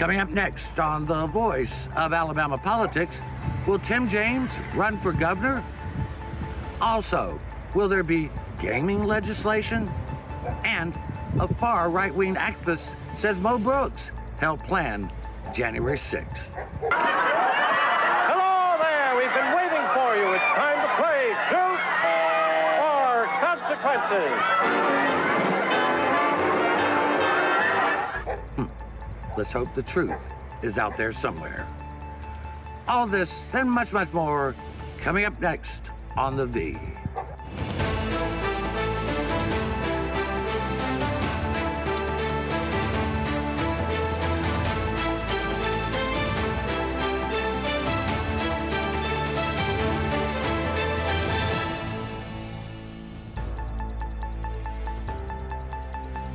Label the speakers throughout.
Speaker 1: Coming up next on The Voice of Alabama Politics, will Tim James run for governor? Also, will there be gaming legislation? And a far right wing activist says Mo Brooks helped plan January 6th.
Speaker 2: Hello there. We've been waiting for you. It's time to play Truth or Consequences.
Speaker 1: Let's hope the truth is out there somewhere. All this and much, much more coming up next on The V.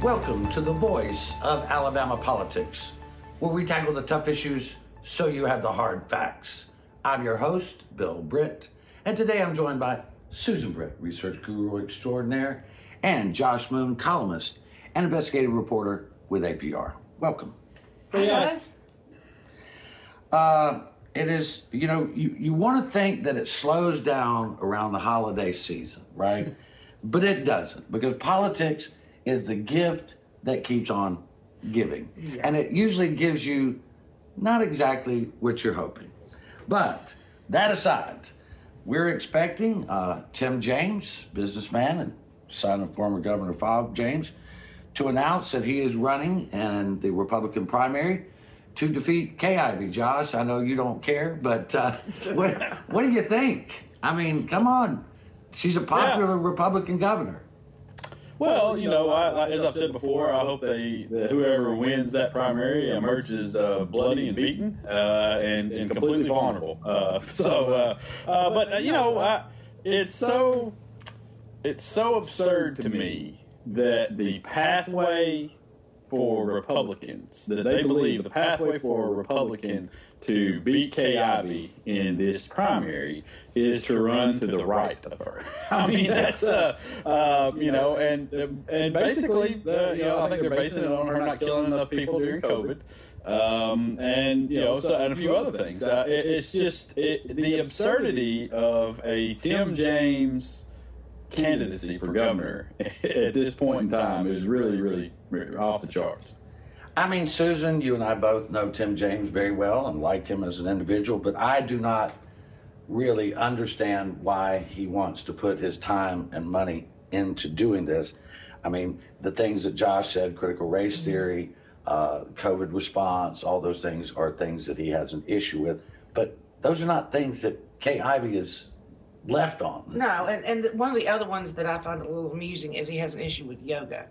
Speaker 1: Welcome to the voice of Alabama politics, where we tackle the tough issues so you have the hard facts. I'm your host, Bill Britt, and today I'm joined by Susan Britt, research guru extraordinaire, and Josh Moon, columnist and investigative reporter with APR. Welcome.
Speaker 3: Hey guys.
Speaker 1: Uh, it is, you know, you, you want to think that it slows down around the holiday season, right? but it doesn't because politics is the gift that keeps on giving. And it usually gives you not exactly what you're hoping. But that aside, we're expecting uh, Tim James, businessman and son of former Governor Fob James, to announce that he is running in the Republican primary to defeat Ivey. Josh, I know you don't care, but uh, what, what do you think? I mean, come on. She's a popular Republican governor.
Speaker 3: Well, you know, I, I, as I've said before, I hope they that whoever wins that primary emerges uh, bloody and beaten uh, and, and completely vulnerable. Uh, so, uh, uh, but uh, you know, it's so it's so absurd to me that the pathway for Republicans that they believe the pathway for a Republican to beat Kay in this primary is to run to the right of her. I mean, that's uh, uh, you know, and and basically, uh, you know, I think they're basing it on her not killing enough people during COVID. Um, and you know, so and a few other things. Uh, it, it's just it, the absurdity of a Tim James candidacy for governor at this point in time is really, really off the charts.
Speaker 1: I mean, Susan, you and I both know Tim James very well and like him as an individual, but I do not really understand why he wants to put his time and money into doing this. I mean, the things that Josh said, critical race mm-hmm. theory, uh, COVID response, all those things are things that he has an issue with. But those are not things that Kay Ivey is left on.
Speaker 4: No, and, and one of the other ones that I find a little amusing is he has an issue with yoga.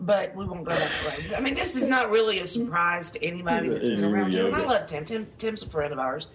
Speaker 4: But we won't go that way. I mean, this is not really a surprise to anybody that's been around here. And I love Tim. Tim. Tim's a friend of ours.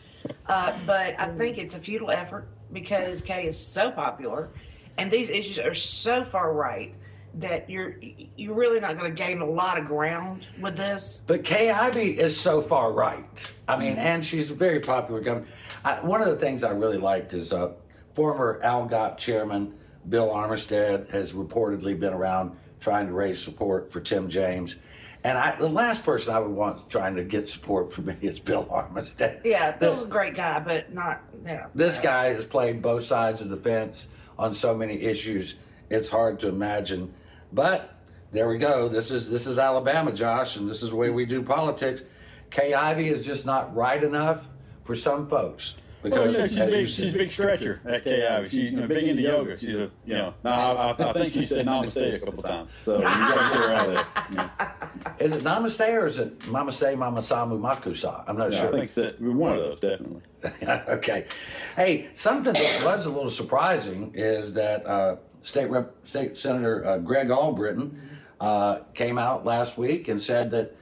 Speaker 4: Uh, but I think it's a futile effort because Kay is so popular and these issues are so far right that you're you're really not going to gain a lot of ground with this.
Speaker 1: But Kay Ivey is so far right. I mean, and she's a very popular governor. I, one of the things I really liked is uh, former ALGOP chairman Bill Armistead has reportedly been around trying to raise support for Tim James. And I, the last person I would want trying to get support for me is Bill Armistead.
Speaker 4: Yeah, Bill's a great guy, but not, yeah.
Speaker 1: This guy has played both sides of the fence on so many issues. It's hard to imagine. But there we go. This is this is Alabama, Josh, and this is the way we do politics. Kay Ivey is just not right enough for some folks.
Speaker 3: Because well, yeah, she's big. She's a big stretcher at KI. She's you know, big into yoga. She's a you know. No, I, I, think she said namaste a couple times. So you got to get her out of there. You know.
Speaker 1: Is it namaste or is it mama say mama samu makusa? I'm not
Speaker 3: no,
Speaker 1: sure.
Speaker 3: I think that one of those definitely.
Speaker 1: okay. Hey, something that was a little surprising is that uh, State Rep, State Senator uh, Greg Albritton uh, came out last week and said that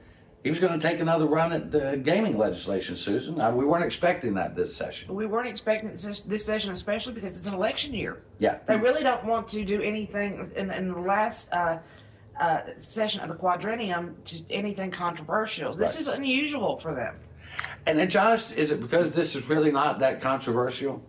Speaker 1: he was going to take another run at the gaming legislation, Susan. Uh, we weren't expecting that this session.
Speaker 4: We weren't expecting this, this session, especially because it's an election year.
Speaker 1: Yeah.
Speaker 4: They really don't want to do anything in, in the last uh, uh, session of the quadrennium to anything controversial. This right. is unusual for them.
Speaker 1: And then, Josh, is it because this is really not that controversial?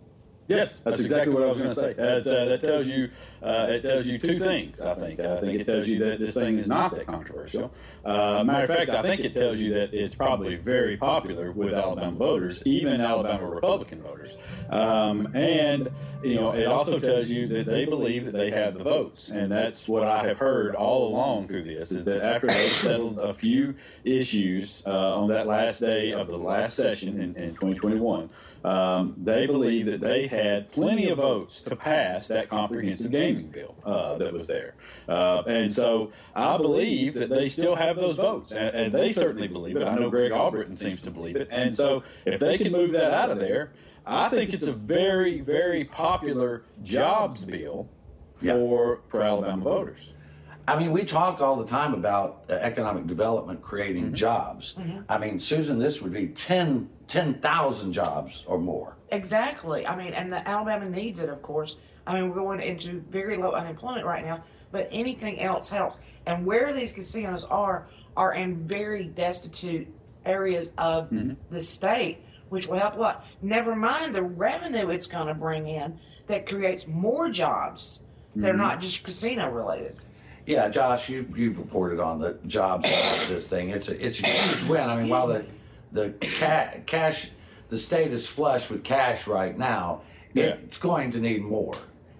Speaker 3: Yes, that's exactly what I was going to say. That, uh, that tells you uh, it tells you two things. I think. I think it tells you that this thing is not that controversial. Uh, matter of fact, I think it tells you that it's probably very popular with Alabama voters, even Alabama Republican voters. Um, and you know, it also tells you that they believe that they have the votes, and that's what I have heard all along through this. Is that after they settled a few issues uh, on that last day of the last session in, in 2021, um, they believe that they had plenty of votes to pass that comprehensive gaming bill uh, that was there. Uh, and so I believe that they still have those votes, and, and, they certainly believe it. I know Greg Albritton seems to believe it. And so if they can move that out of there, I think it's a very, very popular jobs bill for, for Alabama voters.
Speaker 1: I mean, we talk all the time about uh, economic development creating mm-hmm. jobs. Mm-hmm. I mean, Susan, this would be 10 10,000 jobs or more.
Speaker 4: Exactly. I mean, and the Alabama needs it, of course. I mean, we're going into very low unemployment right now, but anything else helps. And where these casinos are, are in very destitute areas of mm-hmm. the state, which will help a lot. Never mind the revenue it's going to bring in that creates more jobs mm-hmm. that are mm-hmm. not just casino related.
Speaker 1: Yeah, Josh, you you've reported on the jobs of this thing. It's a it's a huge win. I mean, while the the ca- cash, the state is flush with cash right now. Yeah. It's going to need more.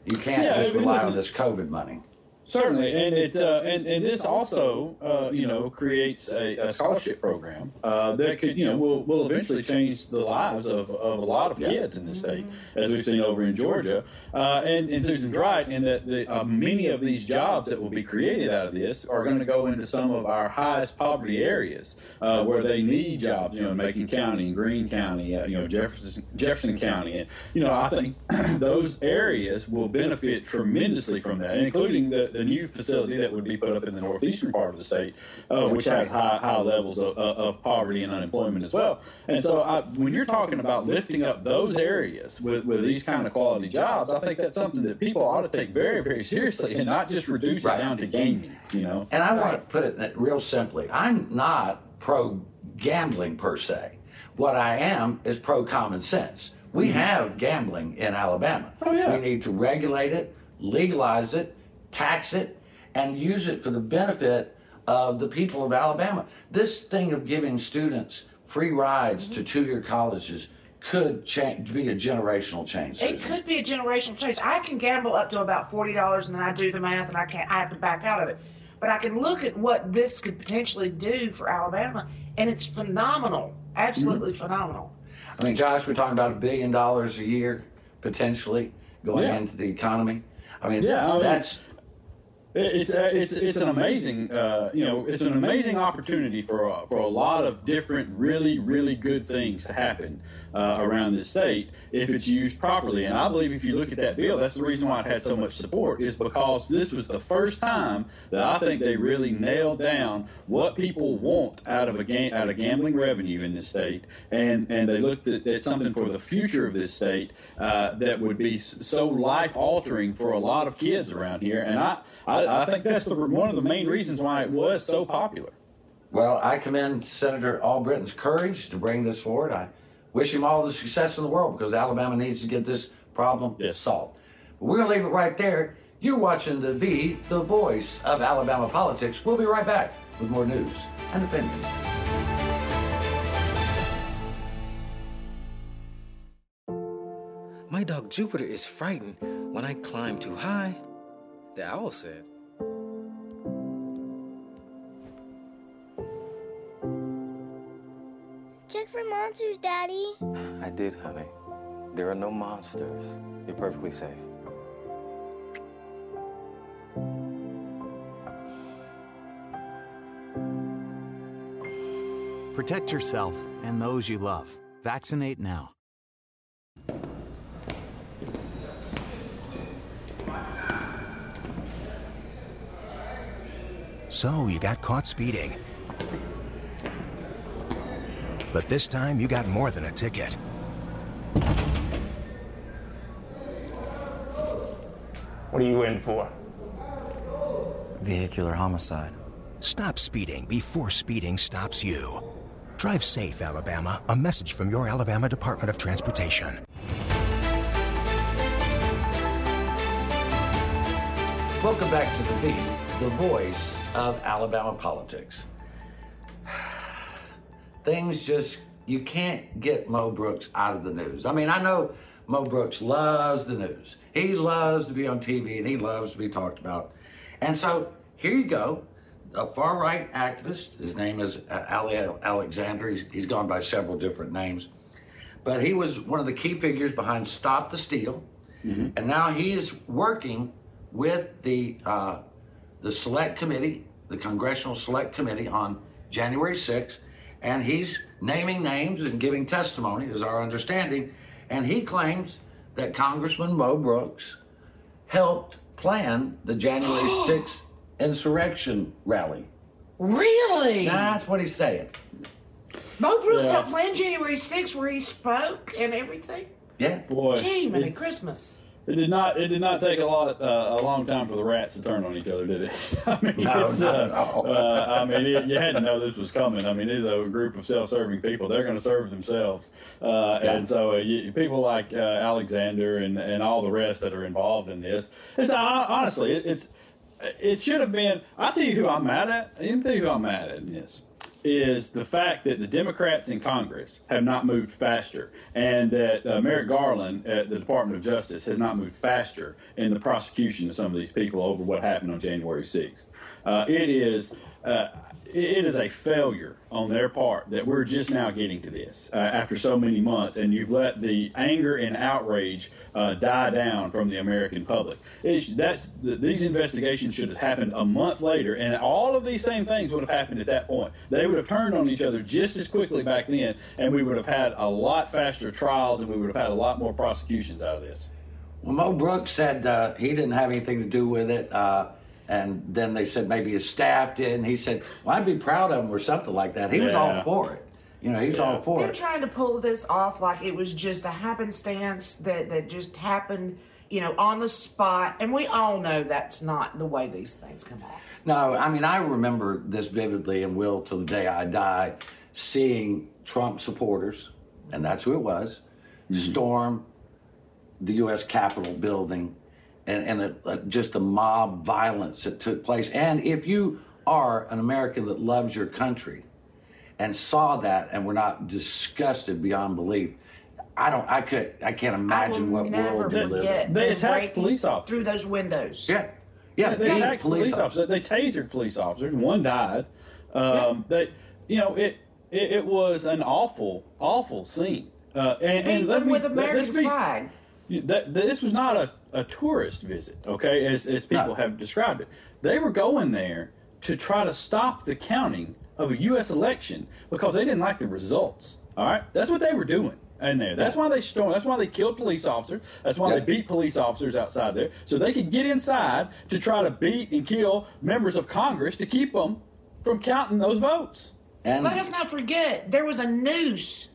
Speaker 1: You can't yeah, just rely on this COVID money.
Speaker 3: Certainly, and it uh, and and this also uh, you know creates a, a scholarship program uh, that could you know will will eventually change the lives of, of a lot of kids in the state, as we've seen over in Georgia. Uh, and, and Susan's right in that the, uh, many of these jobs that will be created out of this are going to go into some of our highest poverty areas uh, where they need jobs. You know, Macon County and Greene County, you know Jefferson Jefferson County, and you know I think those areas will benefit tremendously from that, including the the new facility that would be put up in the northeastern part of the state, uh, which has high, high levels of, of, poverty and unemployment as well. And so, I, when you're talking about lifting up those areas with, with these kind of quality jobs, I think that's something that people ought to take very, very seriously and not just reduce right. it down to gaming. You know.
Speaker 1: And I want to put it real simply. I'm not pro gambling per se. What I am is pro common sense. We mm-hmm. have gambling in Alabama.
Speaker 3: Oh, yeah.
Speaker 1: We need to regulate it, legalize it, tax it, and use it for the benefit of the people of Alabama. This thing of giving students free rides mm-hmm. to two year colleges could change, be a generational change.
Speaker 4: Susan. It could be a generational change. I can gamble up to about forty dollars, and then I do the math, and I can't. I have to back out of it. But I can look at what this could potentially do for Alabama, and it's phenomenal. Absolutely mm-hmm. phenomenal.
Speaker 1: I mean, Josh, we're talking about a billion dollars a year potentially going yeah. into the economy. I mean, yeah, I mean, that's
Speaker 3: it's uh, it's it's an amazing uh, you know it's an amazing opportunity for a, for a lot of different really really good things to happen uh, around the state if it's used properly. And I believe if you look at that bill, that's the reason why it had so much support is because this was the first time that I think they really nailed down what people want out of a game out of gambling revenue in this state, and and they looked at, at something for the future of this state uh, that would be so life altering for a lot of kids around here. And I I, I think that's the, one of the main reasons why it was so popular.
Speaker 1: Well, I commend Senator Albritton's courage to bring this forward. I wish him all the success in the world because Alabama needs to get this problem yes. solved. But we're going to leave it right there. You're watching The V, the voice of Alabama politics. We'll be right back with more news and opinions.
Speaker 5: My dog Jupiter is frightened when I climb too high the owl said.
Speaker 6: Monsters, Daddy.
Speaker 5: I did, honey. There are no monsters. You're perfectly safe.
Speaker 7: Protect yourself and those you love. Vaccinate now.
Speaker 8: So you got caught speeding. But this time, you got more than a ticket.
Speaker 9: What are you in for?
Speaker 10: Vehicular homicide.
Speaker 8: Stop speeding before speeding stops you. Drive safe, Alabama. A message from your Alabama Department of Transportation.
Speaker 1: Welcome back to the V, the voice of Alabama politics. Things just you can't get Mo Brooks out of the news. I mean, I know Mo Brooks loves the news. He loves to be on TV and he loves to be talked about. And so here you go, a far right activist. His name is Ali Alexander. He's, he's gone by several different names, but he was one of the key figures behind Stop the Steal, and now he is working with the uh, the Select Committee, the Congressional Select Committee on January 6th, and he's naming names and giving testimony, is our understanding. And he claims that Congressman Mo Brooks helped plan the January 6th insurrection rally.
Speaker 4: Really?
Speaker 1: That's what he's saying.
Speaker 4: Mo Brooks
Speaker 3: Yeah.
Speaker 4: helped plan January 6th where he spoke and everything.
Speaker 1: Yeah.
Speaker 3: Boy,
Speaker 4: Gee, Merry Christmas.
Speaker 3: It did not. It did not take a lot, uh, a long time for the rats to turn on each other, did it? I mean,
Speaker 1: No,
Speaker 3: it's,
Speaker 1: not
Speaker 3: uh,
Speaker 1: at all.
Speaker 3: uh, I mean, it, you had to know this was coming. I mean, these are a group of self-serving people. They're going to serve themselves, uh,
Speaker 1: Yeah.
Speaker 3: and so uh, you, people like uh, Alexander and, and all the rest that are involved in this. It's uh, honestly, it, it's it should have been. I'll tell you who I'm mad at. Me tell you who I'm mad at in this is the fact that the Democrats in Congress have not moved faster, and that uh, Merrick Garland at the Department of Justice has not moved faster in the prosecution of some of these people over what happened on January 6th. Uh, it is. Uh, it is a failure on their part that we're just now getting to this uh, after so many months, and you've let the anger and outrage uh, die down from the American public. It's, that's, th- these investigations should have happened a month later, and all of these same things would have happened at that point. They would have turned on each other just as quickly back then, and we would have had a lot faster trials, and we would have had a lot more prosecutions out of this.
Speaker 1: Well, Mo Brooks said uh, he didn't have anything to do with it. Uh, and then they said maybe his staff did. And he said, well, I'd be proud of him or something like that. He was all for it. You know, he's all for it.
Speaker 4: They're trying to pull this off like it was just a happenstance that, that just happened, you know, on the spot. And we all know that's not the way these things come off.
Speaker 1: No, I mean, I remember this vividly and will till the day I die, seeing Trump supporters, and that's who it was, mm-hmm. storm the U.S. Capitol building and, and it, uh, just the mob violence that took place. And if you are an American that loves your country and saw that and were not disgusted beyond belief, I don't, I could, I can't imagine
Speaker 4: I
Speaker 1: what world we live
Speaker 4: forget
Speaker 1: in.
Speaker 3: They attacked police officers.
Speaker 4: through those windows.
Speaker 1: Yeah. Yeah.
Speaker 3: they
Speaker 1: beat
Speaker 3: attacked police, officers. They tasered police officers. One died. Um, They, you know, it, it it was an awful, awful scene. Uh, and, and let me-
Speaker 4: with
Speaker 3: let-
Speaker 4: American
Speaker 3: let's be-
Speaker 4: flag.
Speaker 3: That, this was not a, a tourist visit, okay, as, as people
Speaker 1: No.
Speaker 3: have described it. They were going there to try to stop the counting of a U.S. election because they didn't like the results. All right, that's what they were doing in there. That's why they stormed. That's why they killed police officers. That's why
Speaker 1: Yeah.
Speaker 3: they beat police officers outside there, so they could get inside to try to beat and kill members of Congress to keep them from counting those votes.
Speaker 1: And
Speaker 4: Let us not forget, there was a noose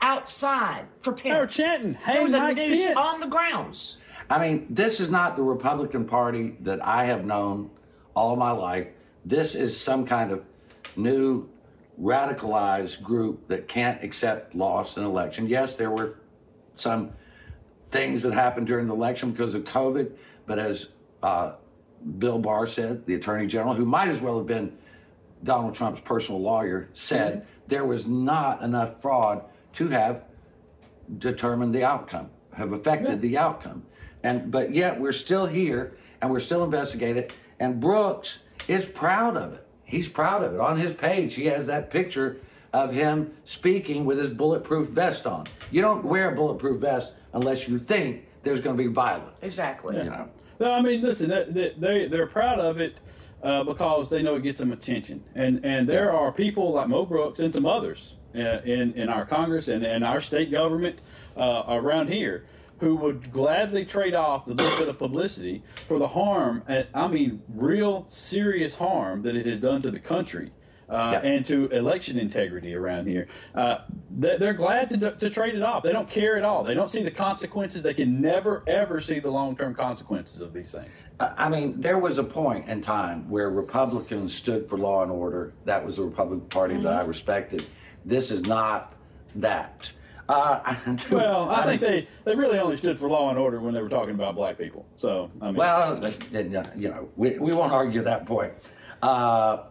Speaker 4: outside for Pence.
Speaker 3: They were chanting,
Speaker 4: there
Speaker 3: "Hang
Speaker 4: was a
Speaker 3: Mike
Speaker 4: noose
Speaker 3: Pence."
Speaker 4: on the grounds.
Speaker 1: I mean, this is not the Republican Party that I have known all my life. This is some kind of new radicalized group that can't accept loss in election. Yes, there were some things that happened during the election because of COVID, but as uh, Bill Barr said, the Attorney General, who might as well have been Donald Trump's personal lawyer, said there was not enough fraud to have determined the outcome, have affected the outcome. And but yet we're still here and we're still investigating. And Brooks is proud of it. He's proud of it. On his page, he has that picture of him speaking with his bulletproof vest on. You don't wear a bulletproof vest unless you think there's going to be violence.
Speaker 4: Exactly.
Speaker 1: You know.
Speaker 3: No, I mean, listen, they, they- they they're proud of it uh, because they know it gets them attention, and and there are people like Mo Brooks and some others uh, in in our Congress and, and our state government uh, around here who would gladly trade off the little bit of publicity for the harm, and I mean, real serious harm that it has done to the country. Uh,
Speaker 1: Yeah.
Speaker 3: and to election integrity around here, uh, they- they're glad to, to trade it off. They don't care at all. They don't see the consequences. They can never, ever see the long term consequences of these things.
Speaker 1: I I mean, there was a point in time where Republicans stood for law and order. That was the Republican Party that I respected. This is not that. Uh,
Speaker 3: well, I think they, they really only stood for law and order when they were talking about black people. So, I mean.
Speaker 1: Well, you know, we, we won't argue that point. Uh,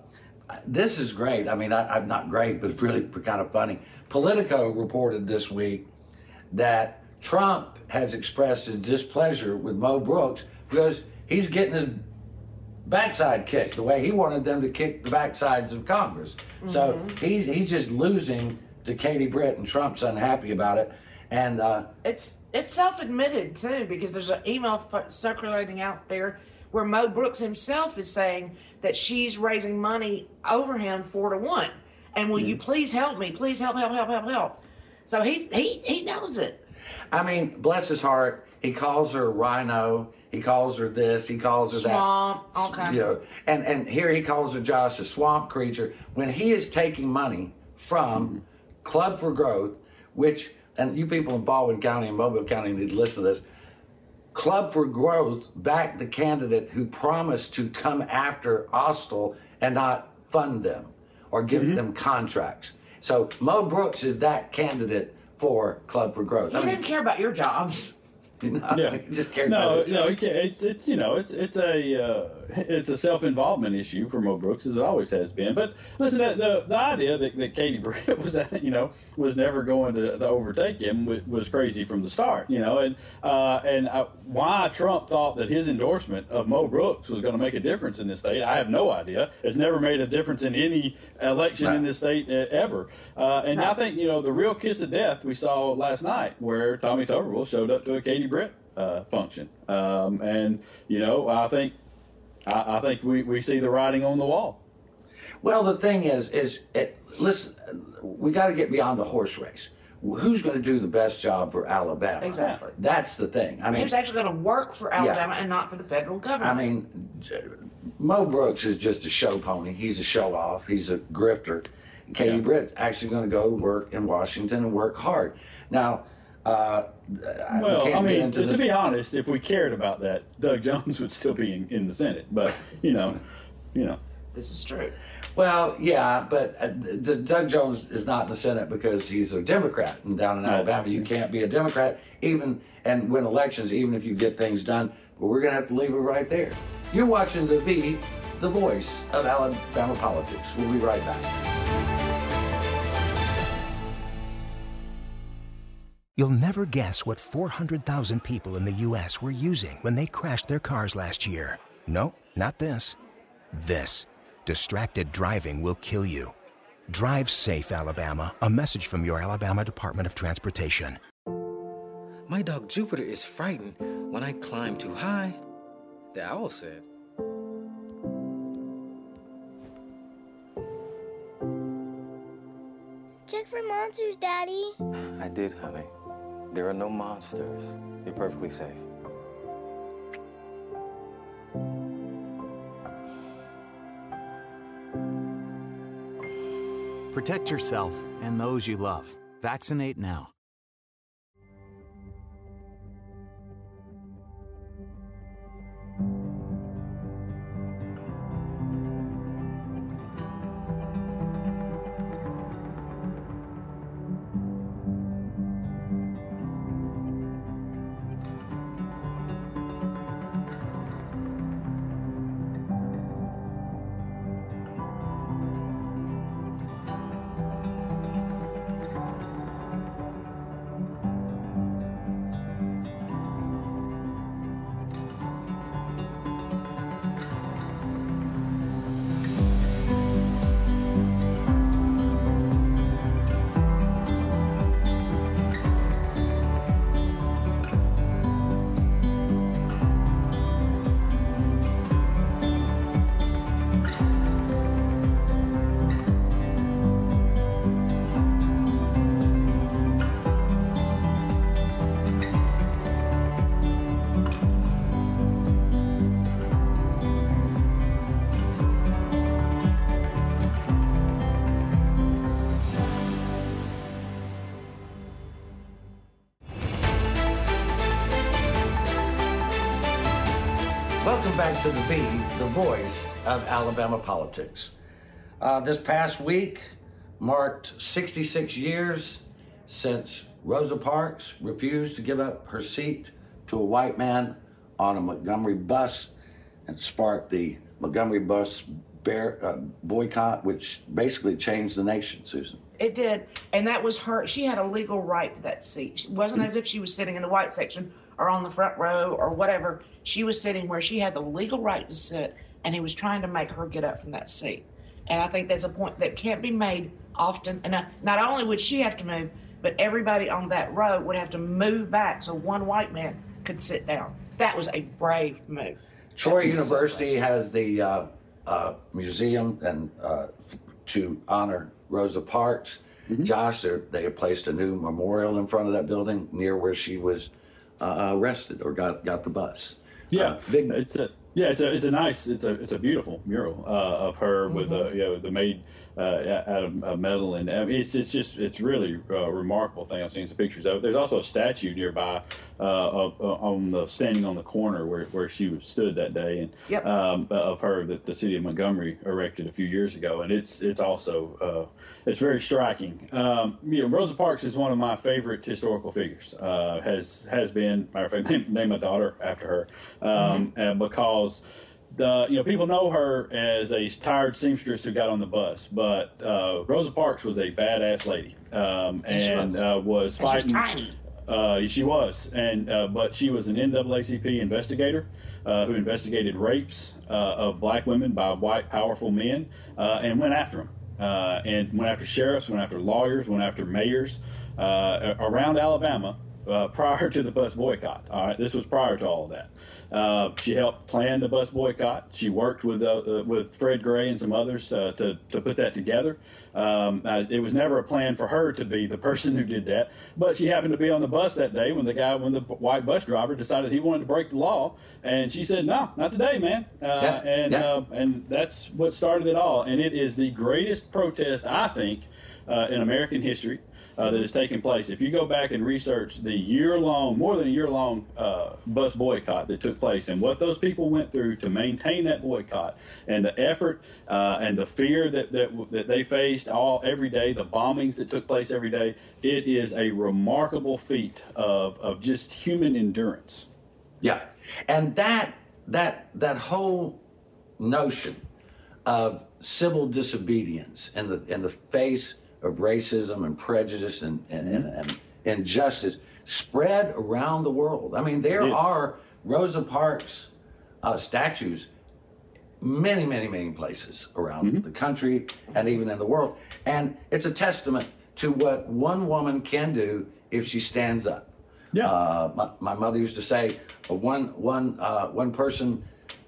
Speaker 1: this is great. I mean, I, am not great, but it's really kind of funny. Politico reported this week that Trump has expressed his displeasure with Mo Brooks because he's getting his backside kicked the way he wanted them to kick the backsides of Congress. Mm-hmm. So he's he's just losing to Katie Britt, and Trump's unhappy about it. And uh,
Speaker 4: it's it's self-admitted too, because there's an email f- circulating out there where Mo Brooks himself is saying that she's raising money over him four to one. And will mm-hmm. you please help me? Please help, help, help, help, help. So he's he he knows it.
Speaker 1: I mean, bless his heart, he calls her rhino. He calls her this. He calls her
Speaker 4: swamp,
Speaker 1: that.
Speaker 4: all kinds. You know,
Speaker 1: and and here he calls her Josh a swamp creature when he is taking money from mm-hmm. Club for Growth, which and you people in Baldwin County and Mobile County need to listen to this. Club for Growth backed the candidate who promised to come after Austal and not fund them or give mm-hmm. them contracts. So Mo Brooks is that candidate for Club for Growth.
Speaker 4: He I didn't care about your jobs.
Speaker 3: yeah. no, no, it's it's you know it's it's a uh, it's a self involvement issue for Mo Brooks as it always has been. But listen, the the, the idea that, that Katie Britt was you know was never going to, to overtake him was, was, crazy from the start. You know, and uh, and uh, why Trump thought that his endorsement of Mo Brooks was going to make a difference in this state, I have no idea. It's never made a difference in any election right. in this state uh, ever. Uh, and right. I think you know the real kiss of death we saw last night, where Tommy Tuberville showed up to a Katie Britt uh, function. Um, and you know, I think I, I, think we, we see the writing on the wall.
Speaker 1: Well, the thing is, is it, listen, we got to get beyond the horse race. Who's going to do the best job for Alabama?
Speaker 4: Exactly.
Speaker 1: That's the thing. I mean,
Speaker 4: who's actually going to work for Alabama yeah. and not for the federal government?
Speaker 1: I mean, Mo Brooks is just a show pony. He's a show off. He's a grifter. Katie yeah. Britt actually going to go work in Washington and work hard. Now, uh,
Speaker 3: well, I mean, to, to, be honest, if we cared about that, Doug Jones would still be in, in the Senate. But you know, you know,
Speaker 4: this is true.
Speaker 1: Well, yeah, but uh, the, Doug Jones is not in the Senate because he's a Democrat, and down in Alabama, you can't be a Democrat even and win elections, even if you get things done. But we're gonna have to leave it right there. You're watching the V, the voice of Alabama politics. We'll be right back.
Speaker 8: You'll never guess what 400,000 people in the U.S. were using when they crashed their cars last year. No, not this. This. Distracted driving will kill you. Drive safe, Alabama. A message from your Alabama Department of Transportation.
Speaker 5: My dog Jupiter is frightened when I climb too high. The owl said.
Speaker 6: Check for monsters, Daddy.
Speaker 5: I did, honey. There are no monsters. You're perfectly safe.
Speaker 7: Protect yourself and those you love. Vaccinate now.
Speaker 1: The the voice of Alabama politics. Uh, this past week marked 66 years since Rosa Parks refused to give up her seat to a white man on a Montgomery bus and sparked the Montgomery bus bear, uh, boycott, which basically changed the nation, Susan.
Speaker 4: It did, and that was her. She had a legal right to that seat. It wasn't as if she was sitting in the white section or on the front row or whatever. She was sitting where she had the legal right to sit, and he was trying to make her get up from that seat. And I think that's a point that can't be made often. And not, not only would she have to move, but everybody on that row would have to move back so one white man could sit down. That was a brave move.
Speaker 1: Troy University has the uh, uh, museum and uh, to honor Rosa Parks. Josh, they're- they have placed a new memorial in front of that building near where she was uh, arrested or got got the bus.
Speaker 3: Yeah,
Speaker 1: Uh, big
Speaker 3: it's a yeah, it's a it's a nice it's a it's a beautiful mural uh, of her with uh, you know the made uh, out of uh, metal and I mean, it's it's just it's really a remarkable thing. I've seen some pictures of. it. There's also a statue nearby uh, of, uh, on the standing on the corner where, where she stood that day and
Speaker 4: Yep.
Speaker 3: um, of her that the city of Montgomery erected a few years ago, and it's it's also uh, it's very striking. Um, you know, Rosa Parks is one of my favorite historical figures. Uh, has has been matter of fact, name, name my daughter after her um, uh, because. The, you know people know her as a tired seamstress who got on the bus, but uh, Rosa Parks was a badass lady um,
Speaker 4: And she was.
Speaker 3: uh, was
Speaker 4: And she was
Speaker 3: fighting.
Speaker 4: tiny.
Speaker 3: Uh, she was, and uh, but she was an NAACP investigator uh, who investigated rapes uh, of black women by white powerful men uh, and went after them. Uh, and went after sheriffs, went after lawyers, went after mayors uh, around Alabama uh, prior to the bus boycott. All right, this was prior to all of that. Uh, she helped plan the bus boycott. She worked with uh, uh, with Fred Gray and some others uh, to to put that together. Um, it was never a plan for her to be the person who did that, but she happened to be on the bus that day when the guy, when the white bus driver decided he wanted to break the law, and she said, "No, not today, man." Uh,
Speaker 1: Yeah,
Speaker 3: and
Speaker 1: yeah.
Speaker 3: uh, and that's what started it all. And it is the greatest protest I think uh, in American history uh, that has taken place. If you go back and research the year long, more than a year long uh, bus boycott that took place and what those people went through to maintain that boycott and the effort uh, and the fear that, that, that they faced all every day, the bombings that took place every day, it is a remarkable feat of, of just human endurance.
Speaker 1: Yeah, and that that that whole notion of civil disobedience in the in the face of racism and prejudice and and, and, and injustice spread around the world. I mean, there
Speaker 3: Yeah.
Speaker 1: are Rosa Parks uh, statues many, many, many places around the country and even in the world, and it's a testament to what one woman can do if she stands up.
Speaker 3: Yeah.
Speaker 1: Uh, my, my mother used to say, uh, one one uh, one person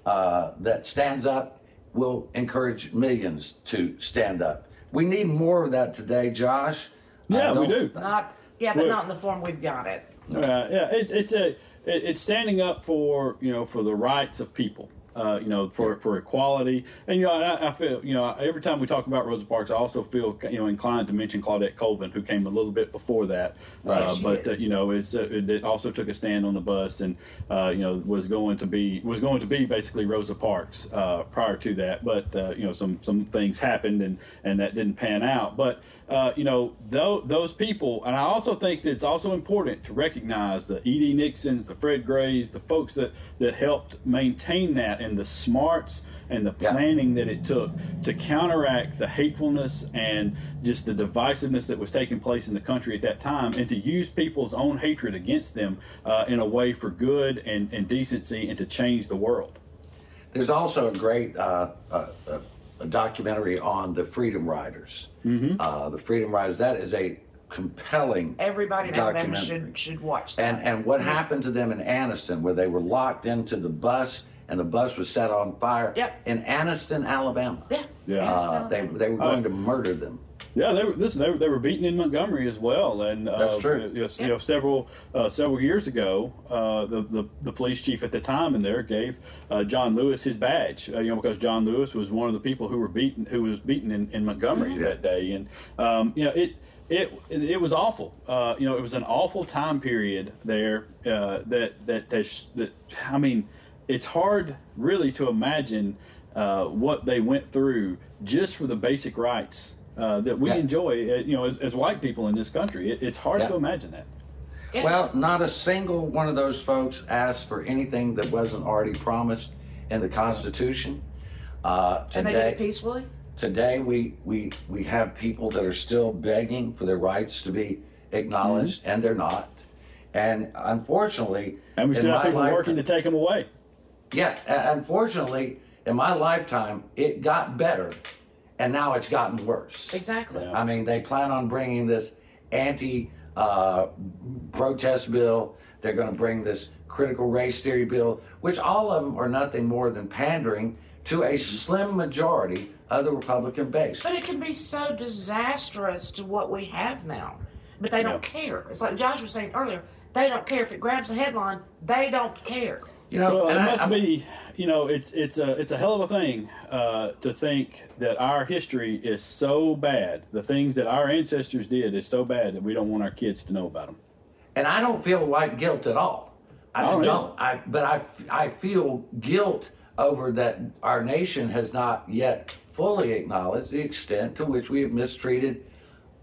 Speaker 1: uh, that stands up will encourage millions to stand up. We need more of that today, Josh.
Speaker 3: Yeah, we
Speaker 1: don't-
Speaker 3: do.
Speaker 4: Not, yeah, but
Speaker 3: Well-
Speaker 4: not in the form we've got it.
Speaker 3: Uh, yeah, it's it's a it, it's standing up for you know for the rights of people. Uh, you know, for, for equality, and you know, I, I feel you know every time we talk about Rosa Parks, I also feel you know inclined to mention Claudette Colvin, who came a little bit before that.
Speaker 1: Right,
Speaker 3: uh,
Speaker 4: she
Speaker 3: but uh, you know, it's uh, it also took a stand on the bus, and uh, you know was going to be was going to be basically Rosa Parks uh, prior to that. But uh, you know, some some things happened, and and that didn't pan out. But uh, you know, tho- those people, and I also think that it's also important to recognize the E.D. Nixons, the Fred Grays, the folks that that helped maintain that, and the smarts and the
Speaker 1: Yeah.
Speaker 3: planning that it took to counteract the hatefulness and just the divisiveness that was taking place in the country at that time, and to use people's own hatred against them uh, in a way for good and, and decency and to change the world.
Speaker 1: There's also a great uh, uh, uh, a documentary on the Freedom Riders.
Speaker 3: Mm-hmm.
Speaker 1: Uh, the Freedom Riders. That is a compelling
Speaker 4: Everybody in Alabama
Speaker 1: documentary.
Speaker 4: should should watch that.
Speaker 1: And and what happened to them in Anniston, where they were locked into the bus and the bus was set on fire?
Speaker 4: Yep.
Speaker 1: In Anniston, Alabama.
Speaker 4: yeah,
Speaker 3: Yeah.
Speaker 1: Uh, they they were going to murder them.
Speaker 3: Yeah, they were. Listen, they were, they were beaten in Montgomery as well, and uh,
Speaker 1: That's true.
Speaker 3: You know, you know, several uh, several years ago, uh, the, the the police chief at the time in there gave uh, John Lewis his badge. Uh, you know, because John Lewis was one of the people who were beaten, who was beaten in, in Montgomery that day, and um, you know it. It, it was awful. Uh, you know, it was an awful time period there. Uh, that that has, that I mean, it's hard really to imagine uh, what they went through just for the basic rights uh, that we
Speaker 1: Yeah.
Speaker 3: enjoy, uh, you know, as, as white people in this country. It, it's hard
Speaker 1: Yeah.
Speaker 3: to imagine that.
Speaker 4: Yes.
Speaker 1: Well, not a single one of those folks asked for anything that wasn't already promised in the Constitution. Uh,
Speaker 4: and they did
Speaker 1: today,
Speaker 4: it peacefully.
Speaker 1: today we, we we have people that are still begging for their rights to be acknowledged, and they're not. And unfortunately,
Speaker 3: And we still have
Speaker 1: my
Speaker 3: people working to take them away.
Speaker 1: Yeah, unfortunately, in my lifetime, it got better, and now it's gotten worse.
Speaker 4: Exactly.
Speaker 3: Yeah.
Speaker 1: I mean, they plan on bringing this anti uh, protest bill. They're going to bring this critical race theory bill, which all of them are nothing more than pandering to a slim majority of the Republican base.
Speaker 4: But it can be so disastrous to what we have now. But they don't care. It's like Josh was saying earlier. They don't care if it grabs the headline. They don't care.
Speaker 1: You know,
Speaker 3: Well, it
Speaker 1: I-
Speaker 3: must
Speaker 1: I'm-
Speaker 3: be, you know, it's it's a it's a hell of a thing uh, to think that our history is so bad. The things that our ancestors did is so bad that we don't want our kids to know about them.
Speaker 1: and I don't feel white guilt at all. I
Speaker 3: I
Speaker 1: just
Speaker 3: don't
Speaker 1: don't. I but I I feel guilt over that our nation has not yet fully acknowledged the extent to which we have mistreated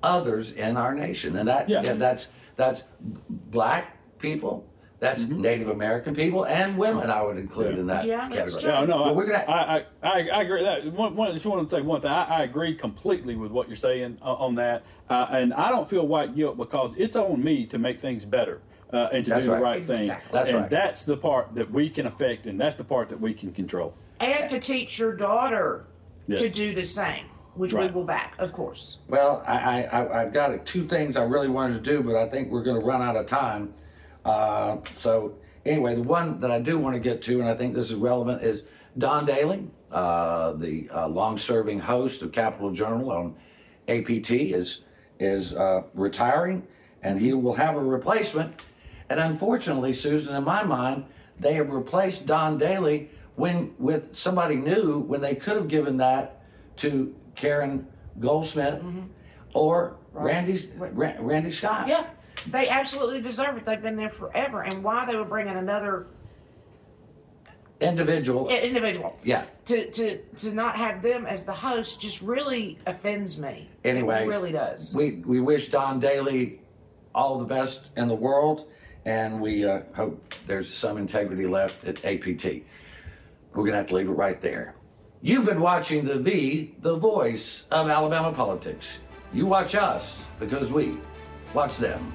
Speaker 1: others in our nation, and that
Speaker 3: Yeah.
Speaker 1: yeah, that's that's black people, that's
Speaker 3: Mm-hmm.
Speaker 1: Native American people, and women. I would include in that
Speaker 4: Yeah, that's
Speaker 1: category.
Speaker 4: true.
Speaker 3: No, no, I,
Speaker 1: we're gonna-
Speaker 3: I, I, I, I agree with that. One, one, just want to say one thing. I, I agree completely with what you're saying uh, on that, uh, and I don't feel white guilt because it's on me to make things better uh, and to
Speaker 1: That's
Speaker 3: do
Speaker 1: right.
Speaker 3: the right thing.
Speaker 4: Exactly.
Speaker 1: That's
Speaker 3: and
Speaker 1: right.
Speaker 3: that's the part that we can affect, and that's the part that we can control.
Speaker 4: And to teach your daughter to do the same, which
Speaker 3: Right.
Speaker 4: we will back, of course.
Speaker 1: Well, I, I, I, I've got two things I really wanted to do, but I think we're going to run out of time. Uh, so, anyway, the one that I do want to get to, and I think this is relevant, is Don Dailey, uh, the uh, long-serving host of Capitol Journal on APT, is is uh, retiring, and he will have a replacement. And unfortunately, Susan, in my mind, they have replaced Don Dailey when with somebody new when they could have given that to Karen Goldsmith or Randy Ra- Randy Scott.
Speaker 4: Yeah, they absolutely deserve it. They've been there forever. And why they would bring in another
Speaker 1: Individual.
Speaker 4: i- individual
Speaker 1: Yeah.
Speaker 4: to, to, to not have them as the host just really offends me.
Speaker 1: Anyway,
Speaker 4: It really does.
Speaker 1: We we wish Don Dailey all the best in the world, and we uh, hope there's some integrity left at APT. We're gonna have to leave it right there. You've been watching the V, the voice of Alabama politics. You watch us because we watch them.